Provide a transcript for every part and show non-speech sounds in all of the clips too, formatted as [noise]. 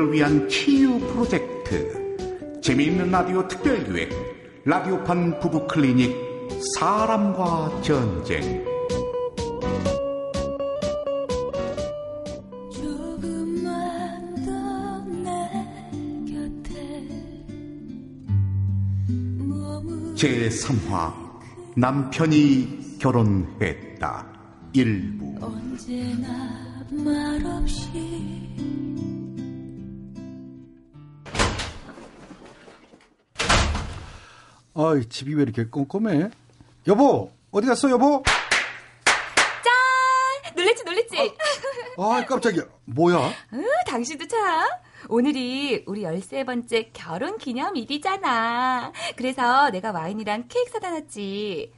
여러분들을 위한 치유 프로젝트. 재미있는 라디오 특별기획 라디오판 부부 클리닉 사람과 전쟁. 제3화 남편이 결혼했다. 일부. 언제나 말없이 아이 집이 왜 이렇게 꼼꼼해? 여보 어디 갔어 여보? 짠 놀랬지 놀랬지. 아, 아 깜짝이야 뭐야? 으, 당신도 참. 오늘이 우리 13번째 결혼 기념일이잖아. 그래서 내가 와인이랑 케이크 사다 놨지.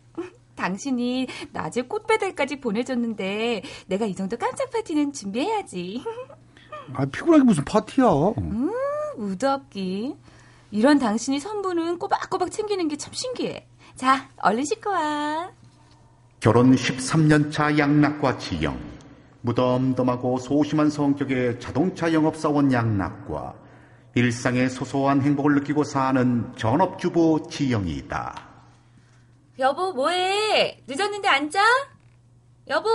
당신이 낮에 꽃배달까지 보내줬는데 내가 이 정도 깜짝 파티는 준비해야지. 아, 피곤하게 무슨 파티야? 음, 우덕기. 이런 당신이 선부는 꼬박꼬박 챙기는 게 참 신기해. 자, 얼른 씻고 와. 결혼 13년차 양락과 지영. 무덤덤하고 소심한 성격의 자동차 영업사원 양락과 일상의 소소한 행복을 느끼고 사는 전업주부 지영이다. 여보, 뭐해? 늦었는데 앉아? 여보!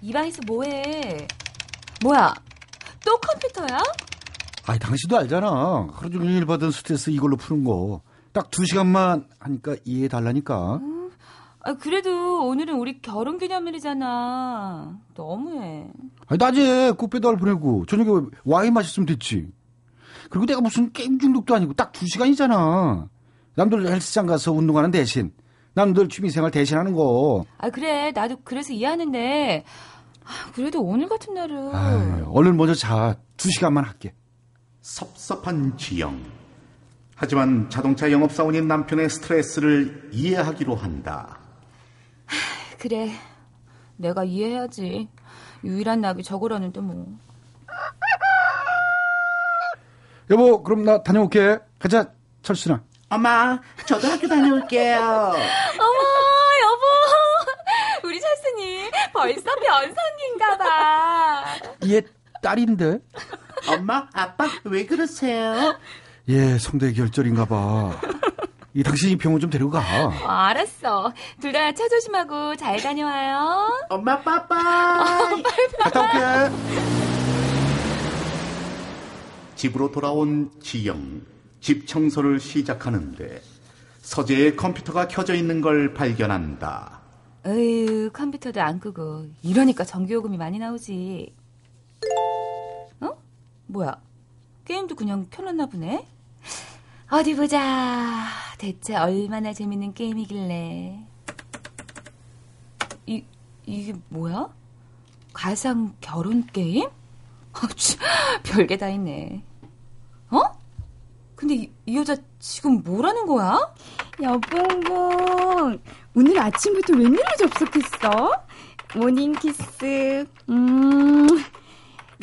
이 방에서 뭐해? 뭐야? 또 컴퓨터야? 아이, 당신도 알잖아. 하루 종일 받은 스트레스 이걸로 푸는 거. 딱 두 시간만 하니까 이해해 달라니까. 음, 아, 그래도 오늘은 우리 결혼 기념일이잖아. 너무해. 아니, 낮에 꽃배달 보내고 저녁에 와인 마셨으면 됐지. 그리고 내가 무슨 게임 중독도 아니고 딱 두 시간이잖아. 남들 헬스장 가서 운동하는 대신 남들 취미생활 대신하는 거. 아 그래 나도 그래서 이해하는데 아, 그래도 오늘 같은 날은 아유, 얼른 먼저 자. 두 시간만 할게. 섭섭한 지영. 하지만 자동차 영업사원인 남편의 스트레스를 이해하기로 한다. 하, 그래 내가 이해해야지. 유일한 낙이 저거라는데 뭐. 여보 그럼 나 다녀올게. 가자 철순아. 엄마, 저도 학교 다녀올게요. [laughs] 어머, 여보. 우리 철순이 벌써 변성기인가 봐. 얘 딸인데? 엄마, 아빠, 왜 그러세요? 예, 성대 결절인가 봐. 이 당신이 병원 좀 데리고 가. 어, 알았어. 둘 다 차 조심하고 잘 다녀와요. 엄마, 빠빠이. 갔다 올게. 집으로 돌아온 지영. 집 청소를 시작하는데 서재에 컴퓨터가 켜져 있는 걸 발견한다. 에휴, 컴퓨터도 안 끄고 이러니까 전기요금이 많이 나오지. 어? 뭐야? 게임도 그냥 켜놨나 보네? 어디 보자. 대체 얼마나 재밌는 게임이길래. 이, 이게 뭐야? 가상 결혼 게임? 별게 다 있네. 어? 근데 이, 이 여자 지금 뭐라는 거야? 여봉봉, 오늘 아침부터 웬일로 접속했어? morning kiss, 음,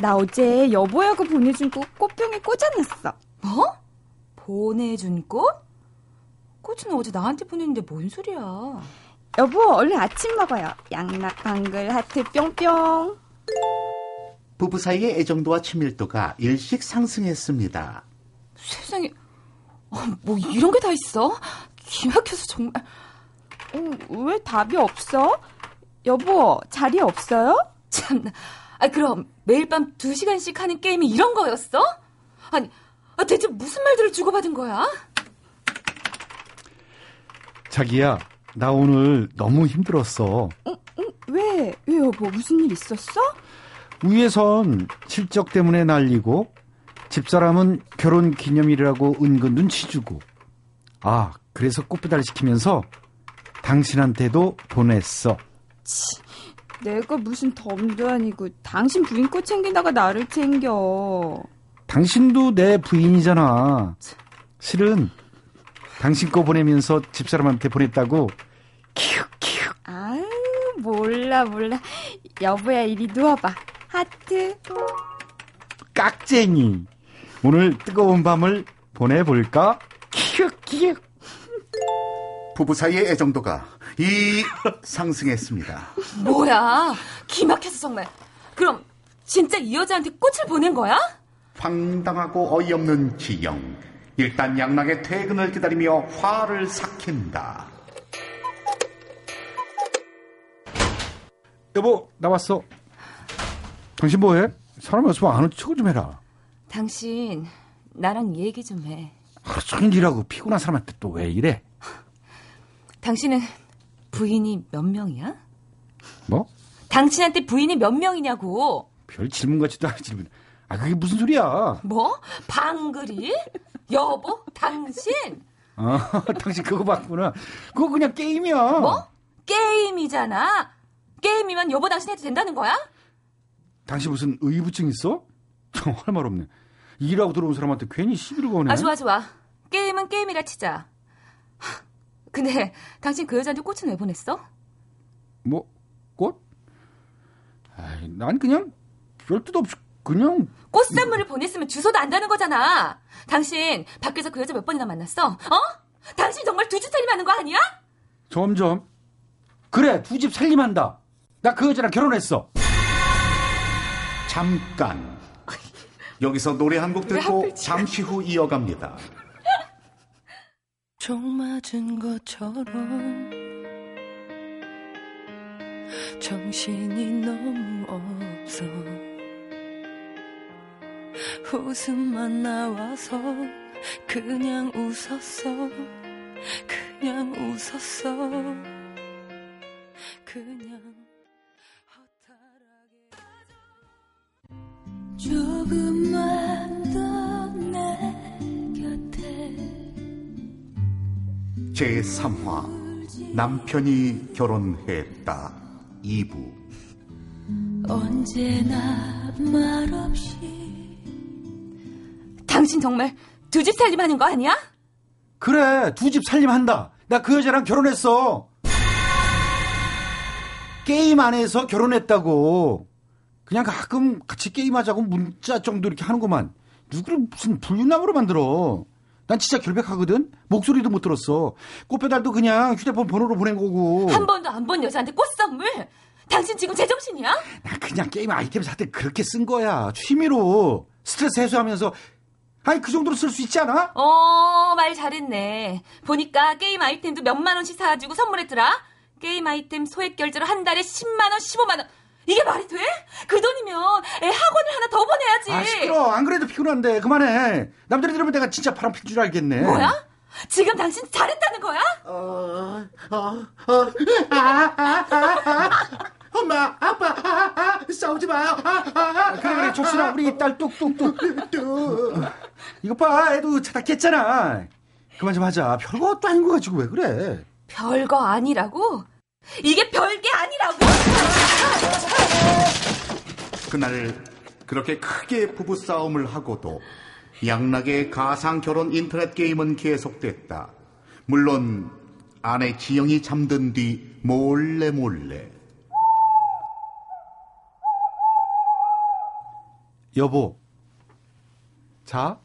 나 어제 여보야가 보내준 꽃 꽃병에 꽂아놨어. 뭐? 보내준 꽃? 꽃은 어제 나한테 보냈는데 뭔 소리야? 여보, 얼른 아침 먹어요. 양락, 방글, 하트, 뿅뿅. 부부 사이의 애정도와 친밀도가 일씩 상승했습니다. 세상에, 어, 뭐 이런 게 다 있어? 기막혀서 정말. 어, 왜 답이 없어? 여보, 자리 없어요? 참나. 아, 그럼 매일 밤 2시간씩 하는 게임이 이런 거였어? 아니, 아, 대체 무슨 말들을 주고받은 거야? 자기야, 나 오늘 너무 힘들었어. 응, 어, 응, 왜? 왜 여보, 무슨 일 있었어? 위에선 실적 때문에 날리고, 집사람은 결혼 기념일이라고 은근 눈치 주고, 아, 그래서 꽃배달 시키면서 당신한테도 보냈어. 치, 내가 무슨 덤도 아니고 당신 부인 꽃 챙기다가 나를 챙겨. 당신도 내 부인이잖아. 실은 당신 거 보내면서 집사람한테 보냈다고. 키읔 키읔. 아유 몰라 몰라. 여보야 이리 누워봐. 하트. 깍쟁이. 오늘 뜨거운 밤을 보내볼까? 키읔 키읔. 부부 사이의 애정도가 이 상승했습니다. 뭐야? 기막혀서 정말. 그럼 진짜 이 여자한테 꽃을 보낸 거야? 황당하고 어이없는 지영. 일단 양락의 퇴근을 기다리며 화를 삭힌다. 여보, 나왔어. 당신 뭐해? 사람이 없으면 아는 척을 좀 해라. 당신 나랑 얘기 좀 해. 하루 종일 일하고 피곤한 사람한테 또 왜 이래? 당신은 부인이 몇 명이야? 뭐? 당신한테 부인이 몇 명이냐고. 별 질문 같지도 않은 질문. 아, 그게 무슨 소리야? 뭐? 방글이? 여보? 당신? 아, [laughs] 당신 그거 봤구나. 그거 그냥 게임이야. 뭐? 게임이잖아. 게임이면 여보 당신 해도 된다는 거야? 당신 무슨 의부증 있어? 할말 없네. 일하고 들어온 사람한테 괜히 시비를 거네. 아, 좋아, 좋아. 게임은 게임이라 치자. 하, 근데 당신 그 여자한테 꽃은 왜 보냈어? 뭐, 꽃? 아이, 난 그냥 별 뜻 없이 그냥 꽃 선물을 보냈으면 주소도 안다는 거잖아. 당신 밖에서 그 여자 몇 번이나 만났어? 어? 당신 정말 두주 살림하는 거 아니야? 점점 그래 두 집 살림한다. 나 그 여자랑 결혼했어. 잠깐. [laughs] 여기서 노래 한 곡 듣고 잠시 후 이어갑니다. 총 맞은 것처럼 정신이 너무 없어. 웃음만 나와서 그냥 웃었어. 그냥 웃었어. 그냥 허탈하게. 조금만 제3화 남편이 결혼했다 2부 언제나 말없이 당신 정말 두 집 살림하는 거 아니야? 그래 두 집 살림한다. 나 그 여자랑 결혼했어. 게임 안에서 결혼했다고. 그냥 가끔 같이 게임하자고 문자 정도 이렇게 하는구만. 누구를 무슨 불륜남으로 만들어. 난 진짜 결백하거든. 목소리도 못 들었어. 꽃배달도 그냥 휴대폰 번호로 보낸 거고. 한 번도 안 본 여자한테 꽃 선물? 당신 지금 제정신이야? 나 그냥 게임 아이템 살 때 그렇게 쓴 거야. 취미로. 스트레스 해소하면서. 아니 그 정도로 쓸 수 있지 않아? 어, 말 잘했네. 보니까 게임 아이템도 몇만 원씩 사가지고 선물했더라. 게임 아이템 소액 결제로 한 달에 10만 원, 15만 원. 이게 말이 돼? 그 돈이면 애 학원을 하나 더 보내야지. 아 시끄러. 안 그래도 피곤한데 그만해. 남들이 들으면 내가 진짜 바람 필 줄 알겠네. 뭐야? 지금 당신 잘했다는 거야? 어, 어, 어, 아, 아, 아, 아. 엄마, 아빠, 아, 아, 싸우지 마요. 아, 아, 아. 그래 그래 적시나 우리 딸 뚝뚝뚝 또. 이거 봐 애도 자다 깼잖아 그만 좀 하자 별것도 아닌 거 가지고 왜 그래 별거 아니라고? 이게 별게 아니라고? 그날 그렇게 크게 부부싸움을 하고도 양락의 가상 결혼 인터넷 게임은 계속됐다. 물론 아내 지영이 잠든 뒤 몰래 몰래. 여보. 자?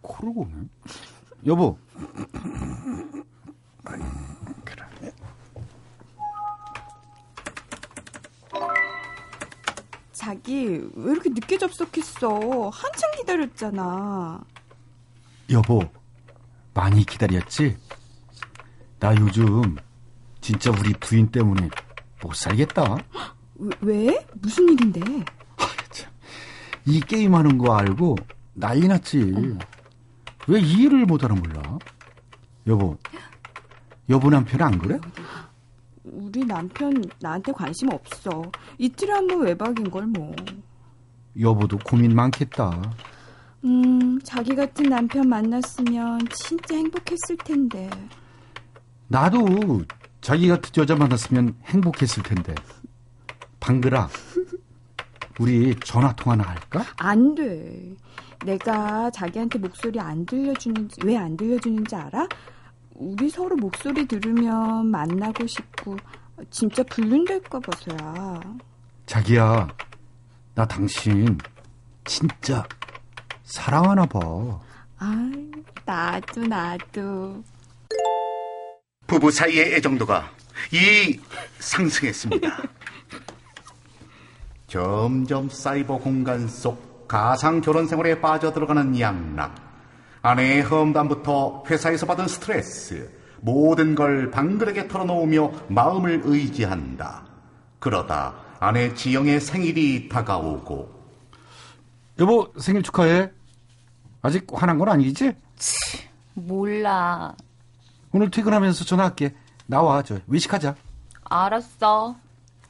코를 고네? 여보 자기 왜 이렇게 늦게 접속했어? 한참 기다렸잖아. 여보 많이 기다렸지 나 요즘 진짜 우리 부인 때문에 못 살겠다 왜? 왜? 무슨 일인데? 이 게임 하는 거 알고 난리 났지. 왜 이해를 못하는 몰라? 여보, 여보 남편 안 그래? 우리 남편 나한테 관심 없어. 이틀에 한 번 외박인 걸 뭐. 여보도 고민 많겠다. 음, 자기 같은 남편 만났으면 진짜 행복했을 텐데. 나도 자기 같은 여자 만났으면 행복했을 텐데. 방글아, 우리 전화 통화나 할까? 안 돼. 내가 자기한테 목소리 안 들려주는지, 왜 안 들려주는지 알아? 우리 서로 목소리 들으면 만나고 싶고, 진짜 불륜될까 봐서야. 자기야, 나 당신 진짜 사랑하나 봐. 아, 나도, 나도. 부부 사이의 애정도가 이 상승했습니다. [laughs] 점점 사이버 공간 속 가상 결혼 생활에 빠져들어가는 양락. 아내의 험담부터 회사에서 받은 스트레스, 모든 걸 방글에게 털어놓으며 마음을 의지한다. 그러다 아내 지영의 생일이 다가오고 여보 생일 축하해. 아직 화난 건 아니지? 몰라. 오늘 퇴근하면서 전화할게. 나와 저 외식하자. 알았어.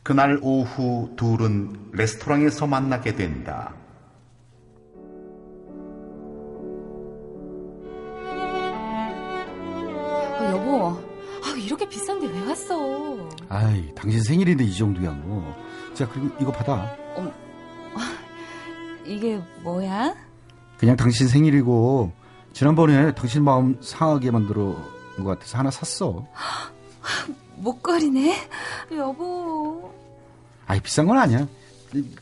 그날 오후 둘은 레스토랑에서 만나게 된다. 아, 아, 이렇게 비싼데 왜 왔어? 아이 당신 생일인데 이 정도야 뭐. 자 그리고 이거 받아. 이게 뭐야? 그냥 당신 생일이고 지난번에 당신 마음 상하게 만들어 것 같아서 하나 샀어. 목걸이네? 여보. 아이 비싼 건 아니야.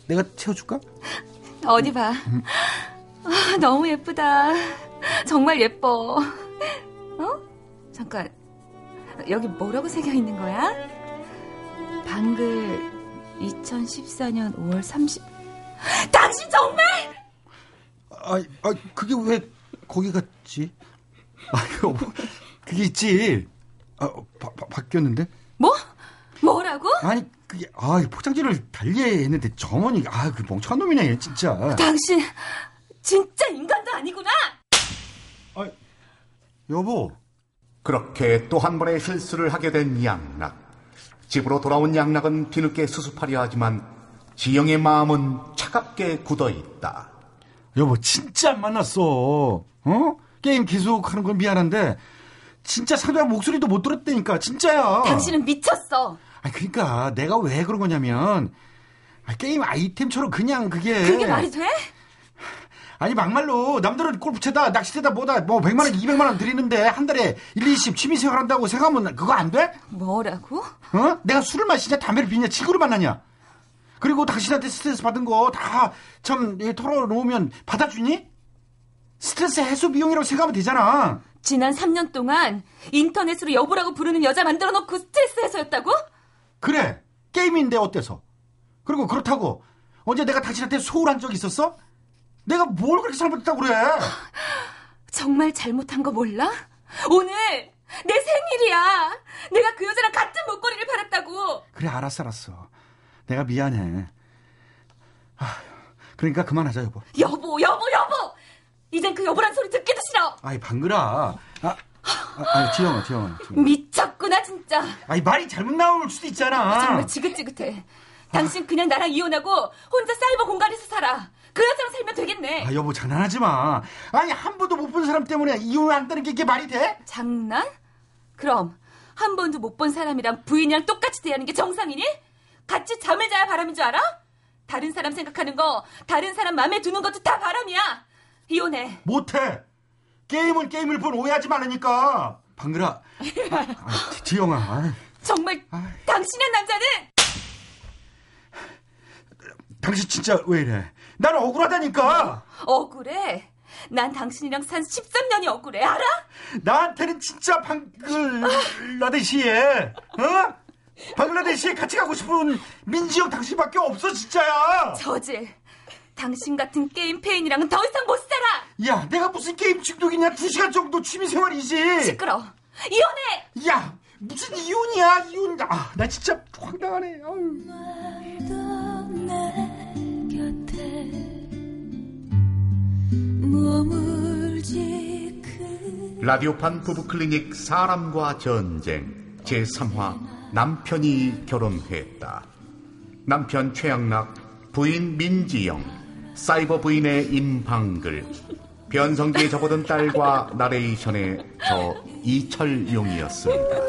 내가 채워줄까? 어디 봐. 아, 너무 예쁘다. 정말 예뻐. 어? 잠깐. 여기 뭐라고 새겨 있는 거야? 방글 2014년 5월 30. 당신 정말! 아, 아 그게 왜 거기 갔지? 아 이거 그게 있지. 아 바, 바, 바뀌었는데? 뭐? 뭐라고? 아니 그게 아 포장지를 달리 했는데 점원이 아 그 멍청한 놈이네 진짜. 당신 진짜 인간도 아니구나. 아 여보. 그렇게 또 한 번의 실수를 하게 된 양락. 집으로 돌아온 양락은 뒤늦게 수습하려 하지만 지영의 마음은 차갑게 굳어 있다. 여보 진짜 안 만났어. 어? 게임 계속하는 건 미안한데 진짜 상대방 목소리도 못 들었다니까 진짜야. 당신은 미쳤어. 아 그러니까 내가 왜 그런 거냐면 아, 게임 아이템처럼 그냥 그게 그게 말이 돼? 아니 막말로 남들은 골프채다 낚시대다 뭐다 뭐 100만 원 200만 원 드리는데 한 달에 1, 20 취미생활 한다고 생각하면 그거 안 돼? 뭐라고? 어? 내가 술을 마시냐 담배를 피냐 친구를 만나냐 그리고 당신한테 스트레스 받은 거 다 참 털어놓으면 받아주니? 스트레스 해소 비용이라고 생각하면 되잖아 지난 3년 동안 인터넷으로 여보라고 부르는 여자 만들어 놓고 스트레스 해소였다고? 그래 게임인데 어때서 그리고 그렇다고 언제 내가 당신한테 소홀한 적 있었어? 내가 뭘 그렇게 잘못했다고 그래 정말 잘못한 거 몰라? 오늘 내 생일이야. 내가 그 여자랑 같은 목걸이를 팔았다고. 그래 알았어 알았어 내가 미안해 아, 그러니까 그만하자 여보 여보, 여보, 여보. 이젠 그 여보란 소리 듣기도 싫어. 아이 방글아 아, 아, 아 지영아 지영아 지영아. 미쳤구나 진짜. 아이 말이 잘못 나올 수도 있잖아 정말 지긋지긋해. 당신 그냥 나랑 이혼하고 혼자 사이버 공간에서 살아. 그 여자랑 살면 되겠네. 아 여보 장난하지 마 아니 한 번도 못 본 사람 때문에 이혼한다는 게 이게 말이 돼? 장난? 그럼 한 번도 못 본 사람이랑 부인이랑 똑같이 대하는 게 정상이니? 같이 잠을 자야 바람인 줄 알아? 다른 사람 생각하는 거, 다른 사람 마음에 두는 것도 다 바람이야. 이혼해. 못해 게임은 게임을 본 오해하지 말라니까 방글아 아, 아, 지- 지영아 아, 정말 당신의 남자는 당신 진짜 왜 이래 난 억울하다니까 억울해. 난 당신이랑 산 13년이 억울해. 알아? 나한테는 진짜 방글라데시에 어? 방글라데시에 같이 가고 싶은 민지영 당신밖에 없어 진짜야 저질. 당신 같은 게임 페인이랑은 더 이상 못 살아. 야 내가 무슨 게임 중독이냐 두 시간 정도 취미생활이지 시끄러. 이혼해. 야 무슨 이혼이야 이혼 아 나 진짜 황당하네 아유. 라디오판 부부클리닉 사람과 전쟁 제3화 남편이 결혼했다. 남편 최양락, 부인 민지영, 사이버 부인의 임방글, 변성기에 접어든 딸과 나레이션의 저 이철용이었습니다.